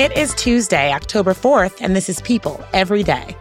It is Tuesday, October 4th, and this is People Every Day.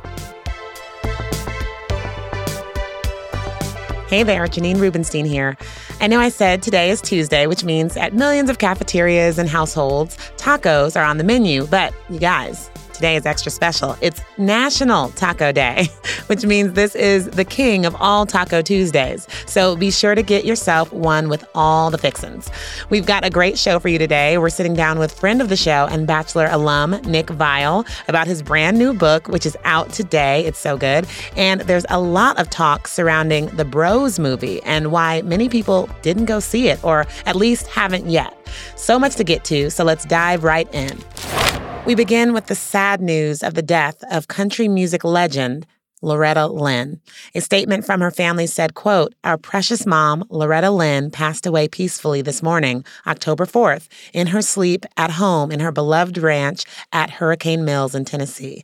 Hey there, Janine Rubenstein here. I know I said today is Tuesday, which means at millions of cafeterias and households, tacos are on the menu, but you guys, today is extra special. It's National Taco Day, which means this is the king of all Taco Tuesdays. So be sure to get yourself one with all the fixins. We've got a great show for you today. We're sitting down with friend of the show and Bachelor alum Nick Viall about his brand new book, which is out today. It's so good. And there's a lot of talk surrounding the Bros movie and why many people didn't go see it, or at least haven't yet. So much to get to, so let's dive right in. We begin with the sad news of the death of country music legend Loretta Lynn. A statement from her family said, quote, Our precious mom, Loretta Lynn, passed away peacefully this morning, October 4th, in her sleep at home in her beloved ranch at Hurricane Mills in Tennessee.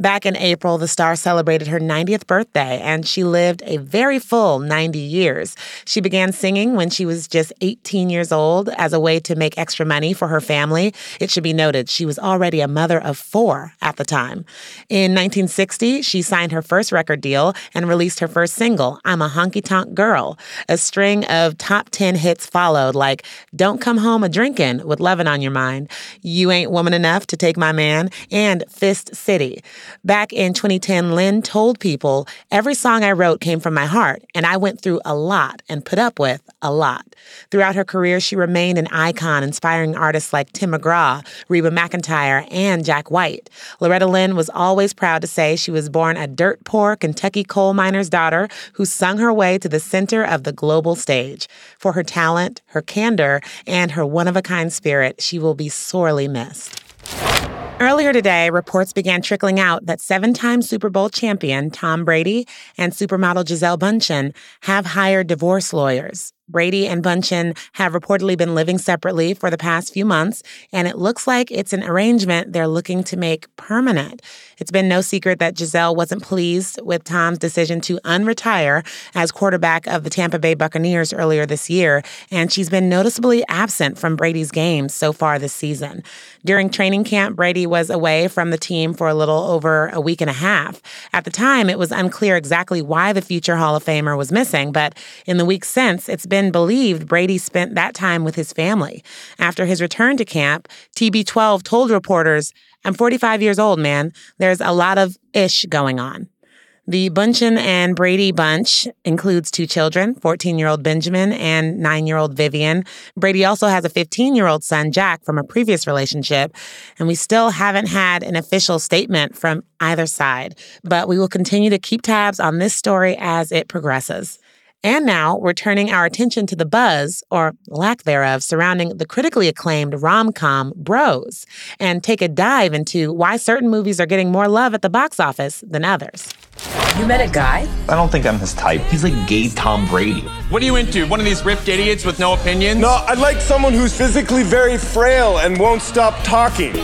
Back in April, the star celebrated her 90th birthday, and she lived a very full 90 years. She began singing when she was just 18 years old as a way to make extra money for her family. It should be noted she was already a mother of four at the time. In 1960, she signed her first record deal and released her first single, I'm a Honky Tonk Girl. A string of top 10 hits followed, like Don't Come Home a Drinkin' with Lovin' on Your Mind, You Ain't Woman Enough to Take My Man, and Fist City. Back in 2010, Lynn told people, Every song I wrote came from my heart, and I went through a lot and put up with a lot. Throughout her career, she remained an icon, inspiring artists like Tim McGraw, Reba McEntire, and Jack White. Loretta Lynn was always proud to say she was born a dirt poor Kentucky coal miner's daughter who sung her way to the center of the global stage. For her talent, her candor, and her one of a kind spirit, she will be sorely missed. Earlier today, reports began trickling out that seven time Super Bowl champion Tom Brady and supermodel Gisele Bündchen have hired divorce lawyers. Brady and Bündchen have reportedly been living separately for the past few months, and it looks like it's an arrangement they're looking to make permanent. It's been no secret that Gisele wasn't pleased with Tom's decision to unretire as quarterback of the Tampa Bay Buccaneers earlier this year, and she's been noticeably absent from Brady's games so far this season. During training camp, Brady was away from the team for a little over a week and a half. At the time, it was unclear exactly why the future Hall of Famer was missing, but in the weeks since, it's been been believed Brady spent that time with his family. After his return to camp, TB12 told reporters, I'm 45 years old, man. There's a lot of ish going on. The Bündchen and Brady bunch includes two children, 14 year old Benjamin and 9 year old Vivian. Brady also has a 15 year old son, Jack, from a previous relationship. And we still haven't had an official statement from either side, but we will continue to keep tabs on this story as it progresses. And now we're turning our attention to the buzz, or lack thereof, surrounding the critically acclaimed rom com Bros, and take a dive into why certain movies are getting more love at the box office than others. You met a guy? I don't think I'm his type. He's like gay Tom Brady. What are you into? One of these ripped idiots with no opinions? No, I'd like someone who's physically very frail and won't stop talking.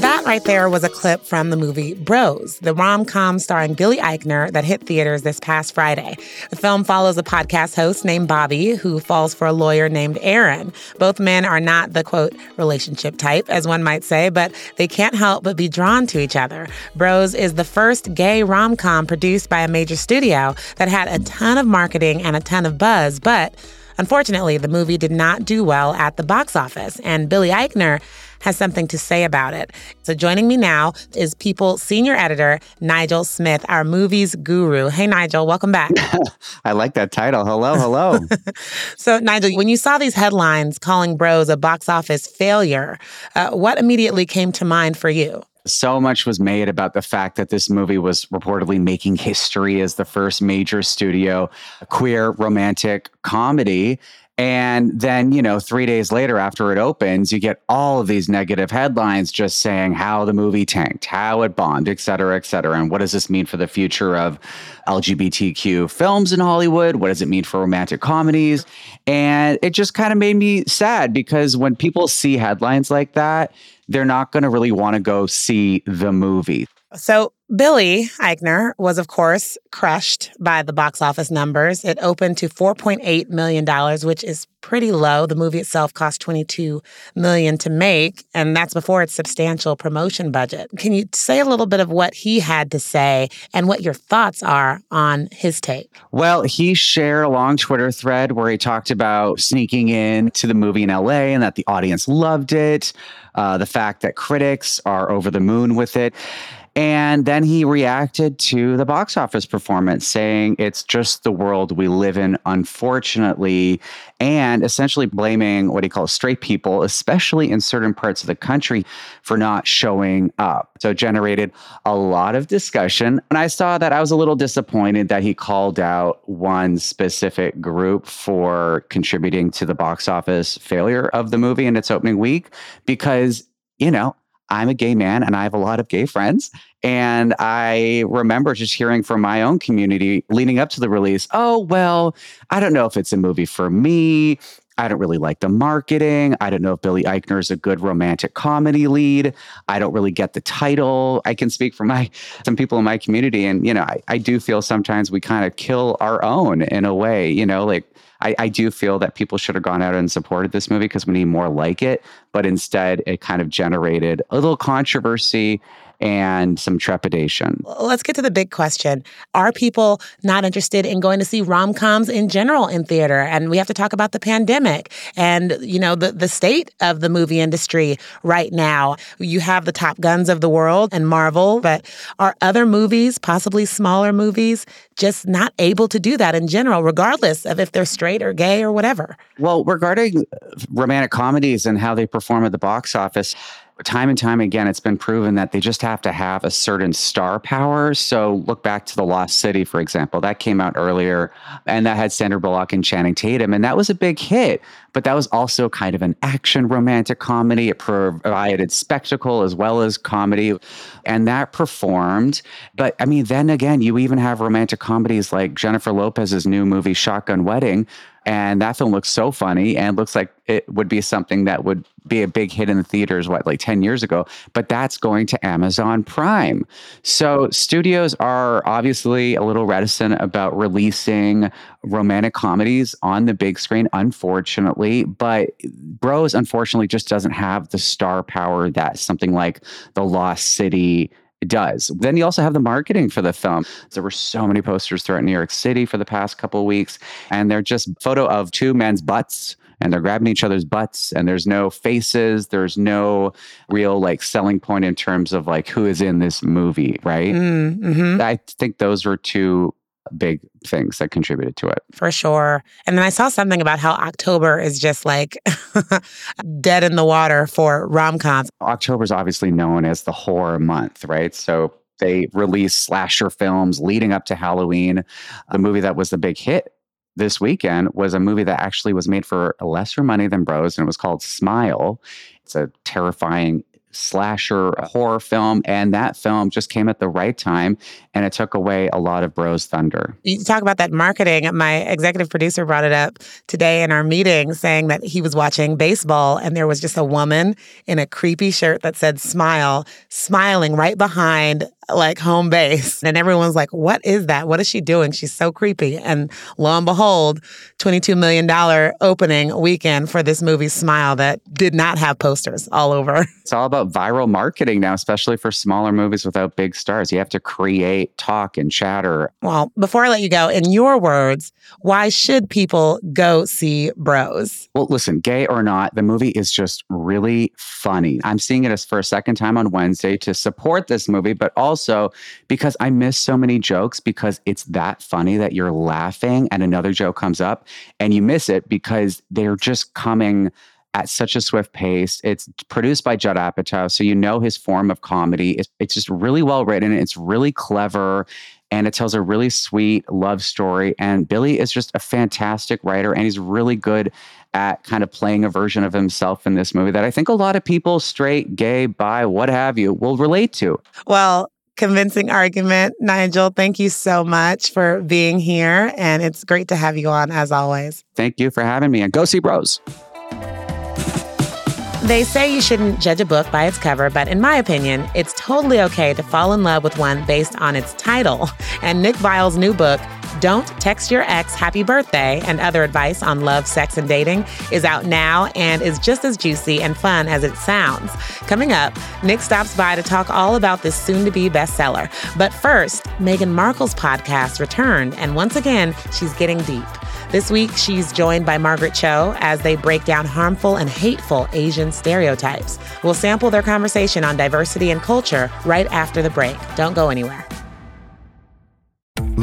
That right there was a clip from the movie Bros, the rom com starring Billy Eichner that hit theaters this past Friday. The film follows a podcast host named Bobby who falls for a lawyer named Aaron. Both men are not the quote relationship type, as one might say, but they can't help but be drawn to each other. Bros is the first gay rom com produced by a major studio that had a ton of marketing and a ton of buzz, but Unfortunately, the movie did not do well at the box office, and Billy Eichner has something to say about it. So joining me now is People senior editor Nigel Smith, our movies guru. Hey, Nigel, welcome back. I like that title. Hello, hello. so, Nigel, when you saw these headlines calling Bros a box office failure, uh, what immediately came to mind for you? so much was made about the fact that this movie was reportedly making history as the first major studio queer romantic comedy. And then, you know, three days later after it opens, you get all of these negative headlines just saying how the movie tanked, how it bombed, et cetera, et cetera. And what does this mean for the future of LGBTQ films in Hollywood? What does it mean for romantic comedies? And it just kind of made me sad because when people see headlines like that, they're not going to really want to go see the movie. So, Billy Eichner was, of course, crushed by the box office numbers. It opened to $4.8 million, which is pretty low. The movie itself cost 22 million to make, and that's before its substantial promotion budget. Can you say a little bit of what he had to say and what your thoughts are on his take? Well, he shared a long Twitter thread where he talked about sneaking in to the movie in LA and that the audience loved it, uh, the fact that critics are over the moon with it. And then he reacted to the box office performance, saying it's just the world we live in, unfortunately, and essentially blaming what he calls straight people, especially in certain parts of the country, for not showing up. So it generated a lot of discussion. And I saw that I was a little disappointed that he called out one specific group for contributing to the box office failure of the movie in its opening week, because, you know, I'm a gay man and I have a lot of gay friends. And I remember just hearing from my own community leading up to the release oh, well, I don't know if it's a movie for me. I don't really like the marketing. I don't know if Billy Eichner is a good romantic comedy lead. I don't really get the title. I can speak for my some people in my community. And, you know, I, I do feel sometimes we kind of kill our own in a way, you know, like I, I do feel that people should have gone out and supported this movie because we need more like it. But instead, it kind of generated a little controversy and some trepidation. Let's get to the big question. Are people not interested in going to see rom-coms in general in theater? And we have to talk about the pandemic and, you know, the, the state of the movie industry right now. You have the top guns of the world and Marvel, but are other movies, possibly smaller movies, just not able to do that in general, regardless of if they're straight or gay or whatever? Well, regarding romantic comedies and how they perform at the box office, time and time again, it's been proven that they just have to have a certain star power. So look back to The Lost City, for example. That came out earlier and that had Sandra Bullock and Channing Tatum, and that was a big hit. But that was also kind of an action romantic comedy. It provided spectacle as well as comedy, and that performed. But I mean, then again, you even have romantic comedies like Jennifer Lopez's new movie, Shotgun Wedding and that film looks so funny and looks like it would be something that would be a big hit in the theaters, what, like 10 years ago. But that's going to Amazon Prime. So studios are obviously a little reticent about releasing romantic comedies on the big screen, unfortunately. But Bros, unfortunately, just doesn't have the star power that something like The Lost City does. Then you also have the marketing for the film. There were so many posters throughout New York City for the past couple of weeks, and they're just photo of two men's butts and they're grabbing each other's butts and there's no faces there's no real like selling point in terms of like who is in this movie right mm-hmm. i think those were two big things that contributed to it. For sure. And then I saw something about how October is just like dead in the water for rom coms. October is obviously known as the horror month, right? So they release slasher films leading up to Halloween. The movie that was the big hit this weekend was a movie that actually was made for lesser money than Bros, and it was called Smile. It's a terrifying slasher horror film. And that film just came at the right time and it took away a lot of Bros Thunder. You talk about that marketing. My executive producer brought it up today in our meeting saying that he was watching baseball and there was just a woman in a creepy shirt that said smile, smiling right behind like home base. And everyone's like, what is that? What is she doing? She's so creepy. And lo and behold, $22 million opening weekend for this movie Smile that did not have posters all over. It's all about viral marketing now, especially for smaller movies without big stars. You have to create talk and chatter. Well, before I let you go, in your words, why should people go see Bros? Well, listen, gay or not, the movie is just really funny. I'm seeing it as for a second time on Wednesday to support this movie, but also also because I miss so many jokes because it's that funny that you're laughing and another joke comes up and you miss it because they're just coming at such a swift pace. It's produced by Judd Apatow, so you know his form of comedy. It's, it's just really well written. It's really clever and it tells a really sweet love story. And Billy is just a fantastic writer, and he's really good at kind of playing a version of himself in this movie that I think a lot of people, straight, gay, bi, what have you, will relate to. Well, convincing argument. Nigel, thank you so much for being here. And it's great to have you on as always. Thank you for having me. And go see Bros. They say you shouldn't judge a book by its cover, but in my opinion, it's totally okay to fall in love with one based on its title. And Nick Viall's new book, Don't Text Your Ex Happy Birthday and Other Advice on Love, Sex, and Dating, is out now and is just as juicy and fun as it sounds. Coming up, Nick stops by to talk all about this soon to be bestseller. But first, Meghan Markle's podcast returned, and once again, she's getting deep. This week, she's joined by Margaret Cho as they break down harmful and hateful Asian stereotypes. We'll sample their conversation on diversity and culture right after the break. Don't go anywhere.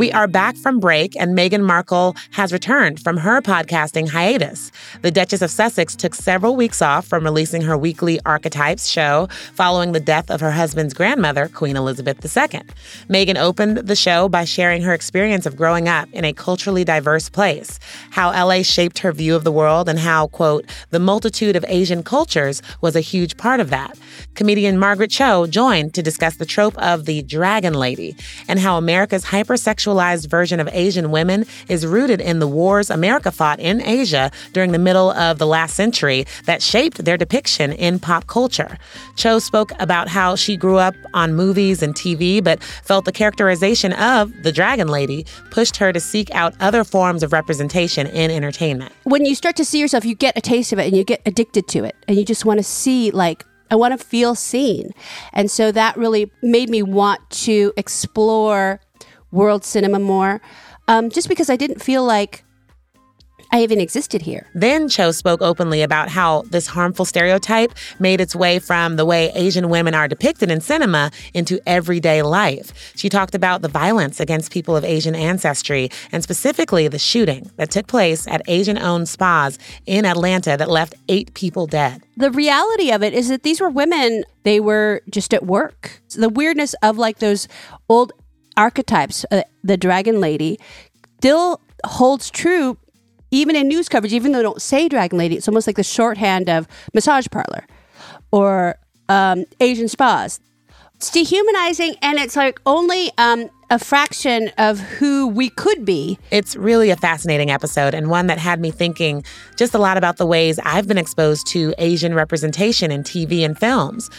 We are back from break, and Meghan Markle has returned from her podcasting hiatus. The Duchess of Sussex took several weeks off from releasing her weekly Archetypes show following the death of her husband's grandmother, Queen Elizabeth II. Meghan opened the show by sharing her experience of growing up in a culturally diverse place, how LA shaped her view of the world, and how, quote, the multitude of Asian cultures was a huge part of that. Comedian Margaret Cho joined to discuss the trope of the dragon lady and how America's hypersexual version of Asian women is rooted in the wars America fought in Asia during the middle of the last century that shaped their depiction in pop culture. Cho spoke about how she grew up on movies and TV, but felt the characterization of the Dragon Lady pushed her to seek out other forms of representation in entertainment. When you start to see yourself, you get a taste of it and you get addicted to it, and you just want to see, like, I want to feel seen. And so that really made me want to explore world cinema more, um, just because I didn't feel like I even existed here. Then Cho spoke openly about how this harmful stereotype made its way from the way Asian women are depicted in cinema into everyday life. She talked about the violence against people of Asian ancestry and specifically the shooting that took place at Asian owned spas in Atlanta that left eight people dead. The reality of it is that these were women, they were just at work. So the weirdness of like those old archetypes, uh, the dragon lady, still holds true even in news coverage, even though they don't say dragon lady. It's almost like the shorthand of massage parlor or um, Asian spas. It's dehumanizing, and it's like only um, a fraction of who we could be. It's really a fascinating episode and one that had me thinking just a lot about the ways I've been exposed to Asian representation in TV and films.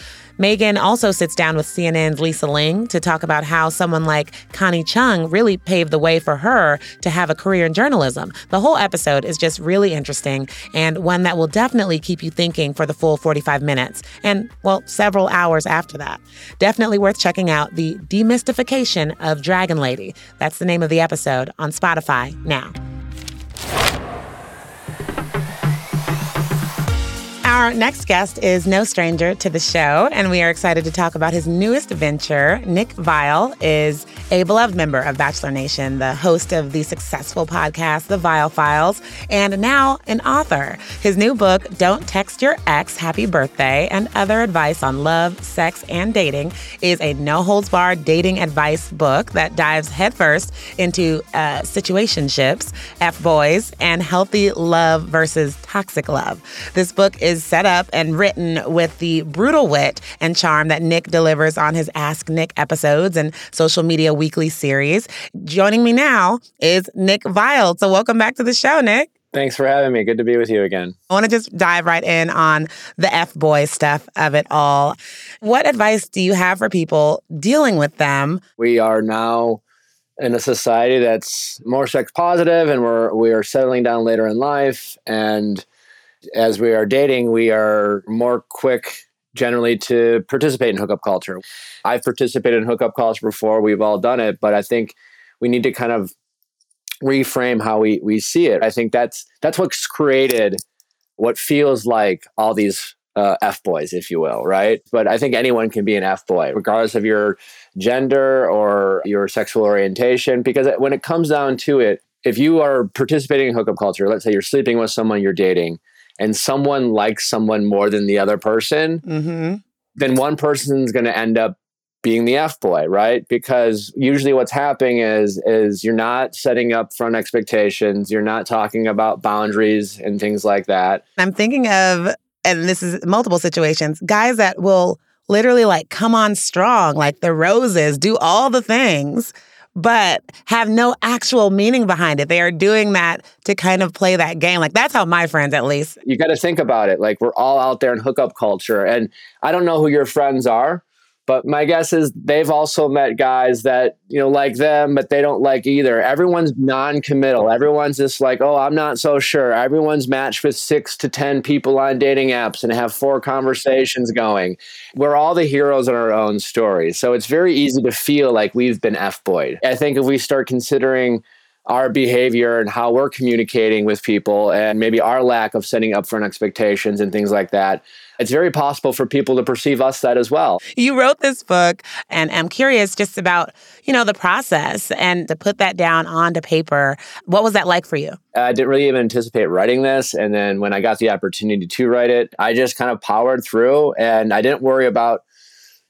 Meghan also sits down with CNN's Lisa Ling to talk about how someone like Connie Chung really paved the way for her to have a career in journalism. The whole episode is just really interesting and one that will definitely keep you thinking for the full 45 minutes and, well, several hours after that. Definitely worth checking out The Demystification of Dragon Lady. That's the name of the episode on Spotify now. Our next guest is no stranger to the show, and we are excited to talk about his newest venture. Nick Viall is a beloved member of Bachelor Nation, the host of the successful podcast, The Viall Files, and now an author. His new book, Don't Text Your Ex Happy Birthday, and other advice on love, sex, and dating, is a no holds barred dating advice book that dives headfirst into uh, situationships, F boys, and healthy love versus toxic love. This book is set up and written with the brutal wit and charm that Nick delivers on his Ask Nick episodes and social media weekly series. Joining me now is Nick Viall. So, welcome back to the show, Nick. Thanks for having me. Good to be with you again. I want to just dive right in on the F boy stuff of it all. What advice do you have for people dealing with them? We are now in a society that's more sex positive and we're we are settling down later in life and as we are dating we are more quick generally to participate in hookup culture. I've participated in hookup culture before. We've all done it but i think we need to kind of reframe how we we see it. I think that's that's what's created what feels like all these uh, F boys, if you will, right? But I think anyone can be an F boy, regardless of your gender or your sexual orientation, because when it comes down to it, if you are participating in hookup culture, let's say you're sleeping with someone you're dating, and someone likes someone more than the other person, Mm-hmm. then one person's going to end up being the F boy, right? Because usually what's happening is is you're not setting up front expectations, you're not talking about boundaries and things like that. I'm thinking of, and this is multiple situations, guys that will literally like come on strong, like the roses, do all the things, but have no actual meaning behind it. They are doing that to kind of play that game. Like that's how my friends, at least. You got to think about it. Like we're all out there in hookup culture, and I don't know who your friends are. But my guess is they've also met guys that, you know, like them, but they don't like either. Everyone's non committal. Everyone's just like, oh, I'm not so sure. Everyone's matched with six to 10 people on dating apps and have four conversations going. We're all the heroes in our own stories. So it's very easy to feel like we've been F boyed. I think if we start considering our behavior and how we're communicating with people and maybe our lack of setting up front expectations and things like that, it's very possible for people to perceive us that as well. You wrote this book, and I'm curious just about, you know, the process and to put that down onto paper. What was that like for you? I didn't really even anticipate writing this. And then when I got the opportunity to write it, I just kind of powered through and I didn't worry about,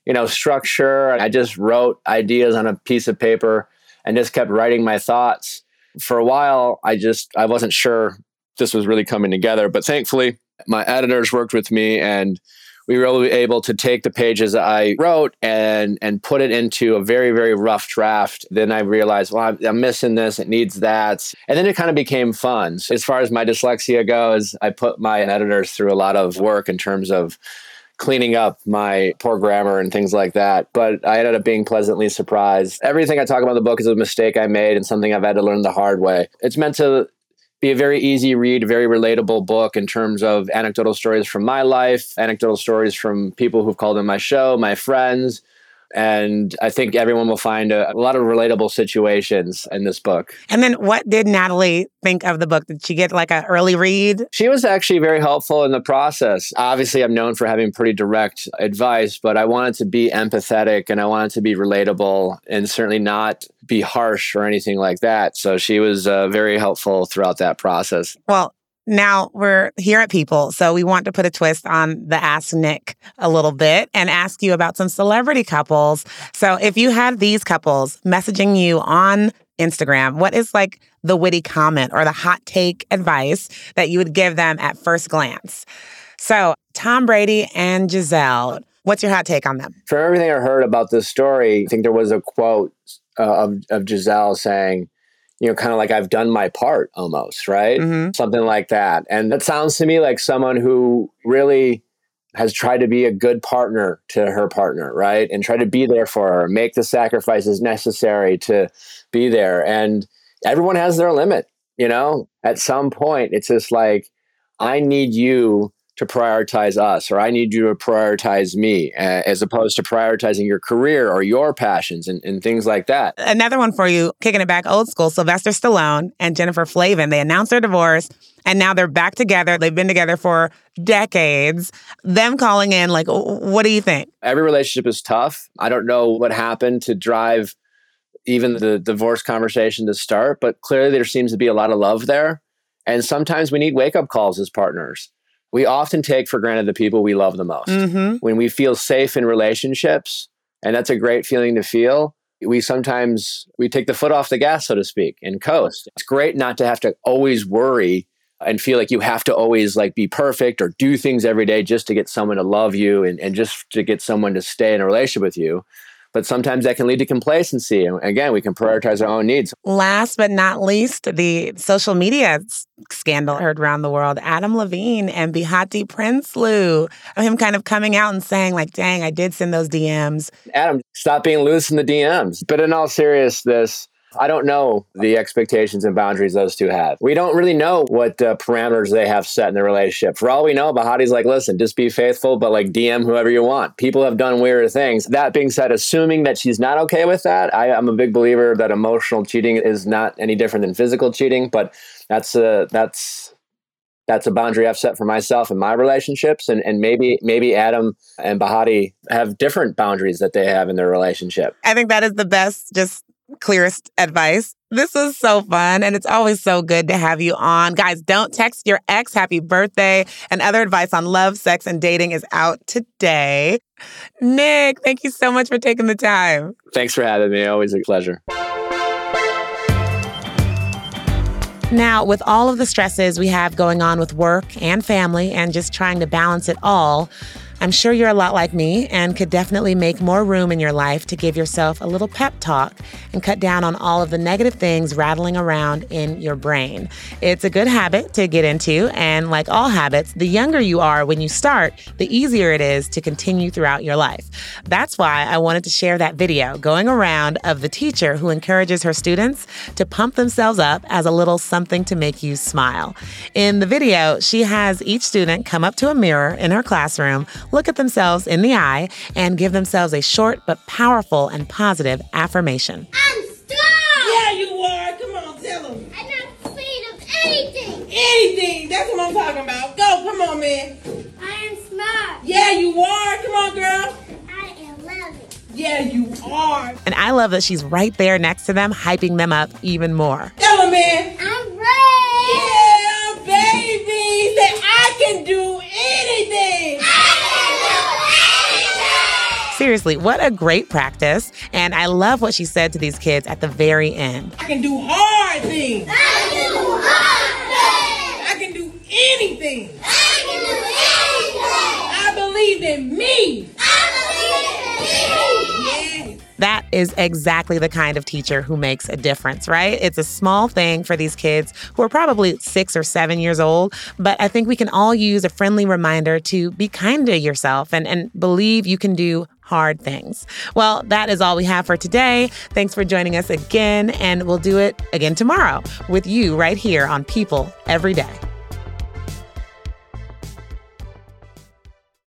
you know, structure. I just wrote ideas on a piece of paper and just kept writing my thoughts. For a while, I just I wasn't sure this was really coming together, but thankfully my editors worked with me and we were able to take the pages that I wrote and and put it into a very very rough draft. Then I realized, well, I'm, I'm missing this. It needs that, and then it kind of became fun. So as far as my dyslexia goes, I put my editors through a lot of work in terms of cleaning up my poor grammar and things like that. But I ended up being pleasantly surprised. Everything I talk about in the book is a mistake I made and something I've had to learn the hard way. It's meant to be a very easy read, very relatable book in terms of anecdotal stories from my life, anecdotal stories from people who've called in my show, my friends. And I think everyone will find a, a, lot of relatable situations in this book. And then what did Natalie think of the book? Did she get like an early read? She was actually very helpful in the process. Obviously, I'm known for having pretty direct advice, but I wanted to be empathetic and I wanted to be relatable and certainly not be harsh or anything like that. So she was uh, very helpful throughout that process. Well, now we're here at People, so we want to put a twist on the Ask Nick a little bit and ask you about some celebrity couples. So if you had these couples messaging you on Instagram, what is like the witty comment or the hot take advice that you would give them at first glance? So Tom Brady and Gisele, what's your hot take on them? From everything I heard about this story, I think there was a quote uh, of, of Gisele saying, you know, kind of like I've done my part almost, right? Mm-hmm. Something like that. And that sounds to me like someone who really has tried to be a good partner to her partner, right? And try to be there for her, make the sacrifices necessary to be there. And everyone has their limit, you know? At some point, it's just like, I need you to prioritize us or i need you to prioritize me as opposed to prioritizing your career or your passions and, and things like that. Another one for you kicking it back old school sylvester stallone and jennifer flavin. They announced their divorce and now they're back together. They've been together for decades. Them calling in like what do you think? Every relationship is tough. I don't know what happened to drive even the divorce conversation to start but clearly there seems to be a lot of love there. And sometimes we need wake up calls as partners we often take for granted the people we love the most. Mm-hmm. When we feel safe in relationships, and that's a great feeling to feel, we sometimes we take the foot off the gas, so to speak, and coast. It's great not to have to always worry and feel like you have to always like be perfect or do things every day just to get someone to love you and, and just to get someone to stay in a relationship with you but sometimes that can lead to complacency. And again, we can prioritize our own needs. Last but not least, the social media scandal heard around the world. Adam Levine and Behati Prinsloo, him kind of coming out and saying, like, dang, I did send those DMs. Adam, stop being loose in the DMs. But in all seriousness, I don't know the expectations and boundaries those two have. We don't really know what uh, parameters they have set in their relationship. For all we know, Behati's like, listen, just be faithful, but like DM whoever you want. People have done weirder things. That being said, assuming that she's not okay with that, I, I'm a big believer that emotional cheating is not any different than physical cheating, but that's uh, that's that's a boundary I've set for myself in my relationships, and and maybe maybe Adam and Behati have different boundaries that they have in their relationship. I think that is the best, just clearest advice. This was so fun, and it's always so good to have you on. Guys, don't text your ex happy birthday, and other advice on love, sex, and dating is out today. Nick, thank you so much for taking the time. Thanks for having me. Always a pleasure. Now, with all of the stresses we have going on with work and family and just trying to balance it all, I'm sure you're a lot like me and could definitely make more room in your life to give yourself a little pep talk and cut down on all of the negative things rattling around in your brain. It's a good habit to get into, and like all habits, the younger you are when you start, the easier it is to continue throughout your life. That's why I wanted to share that video going around of the teacher who encourages her students to pump themselves up as a little something to make you smile. In the video, she has each student come up to a mirror in her classroom look at themselves in the eye and give themselves a short but powerful and positive affirmation. I'm strong! Yeah, you are. Come on, tell them. I'm not afraid of anything. Anything. That's what I'm talking about. Go, come on, man. I am smart. Yeah, you are. Come on, girl. I am loving. Yeah, you are. And I love that she's right there next to them, hyping them up even more. Tell them, man. I'm brave. Yeah, baby. Say, I can do anything. Seriously, what a great practice. And I love what she said to these kids at the very end. I can do hard things. I can do hard things. I can do anything. I can do anything. I believe in me. I believe in me. That is exactly the kind of teacher who makes a difference, right? It's a small thing for these kids who are probably six or seven years old, but I think we can all use a friendly reminder to be kind to yourself and, and believe you can do hard things. Well, that is all we have for today. Thanks for joining us again, and we'll do it again tomorrow with you right here on People Every Day.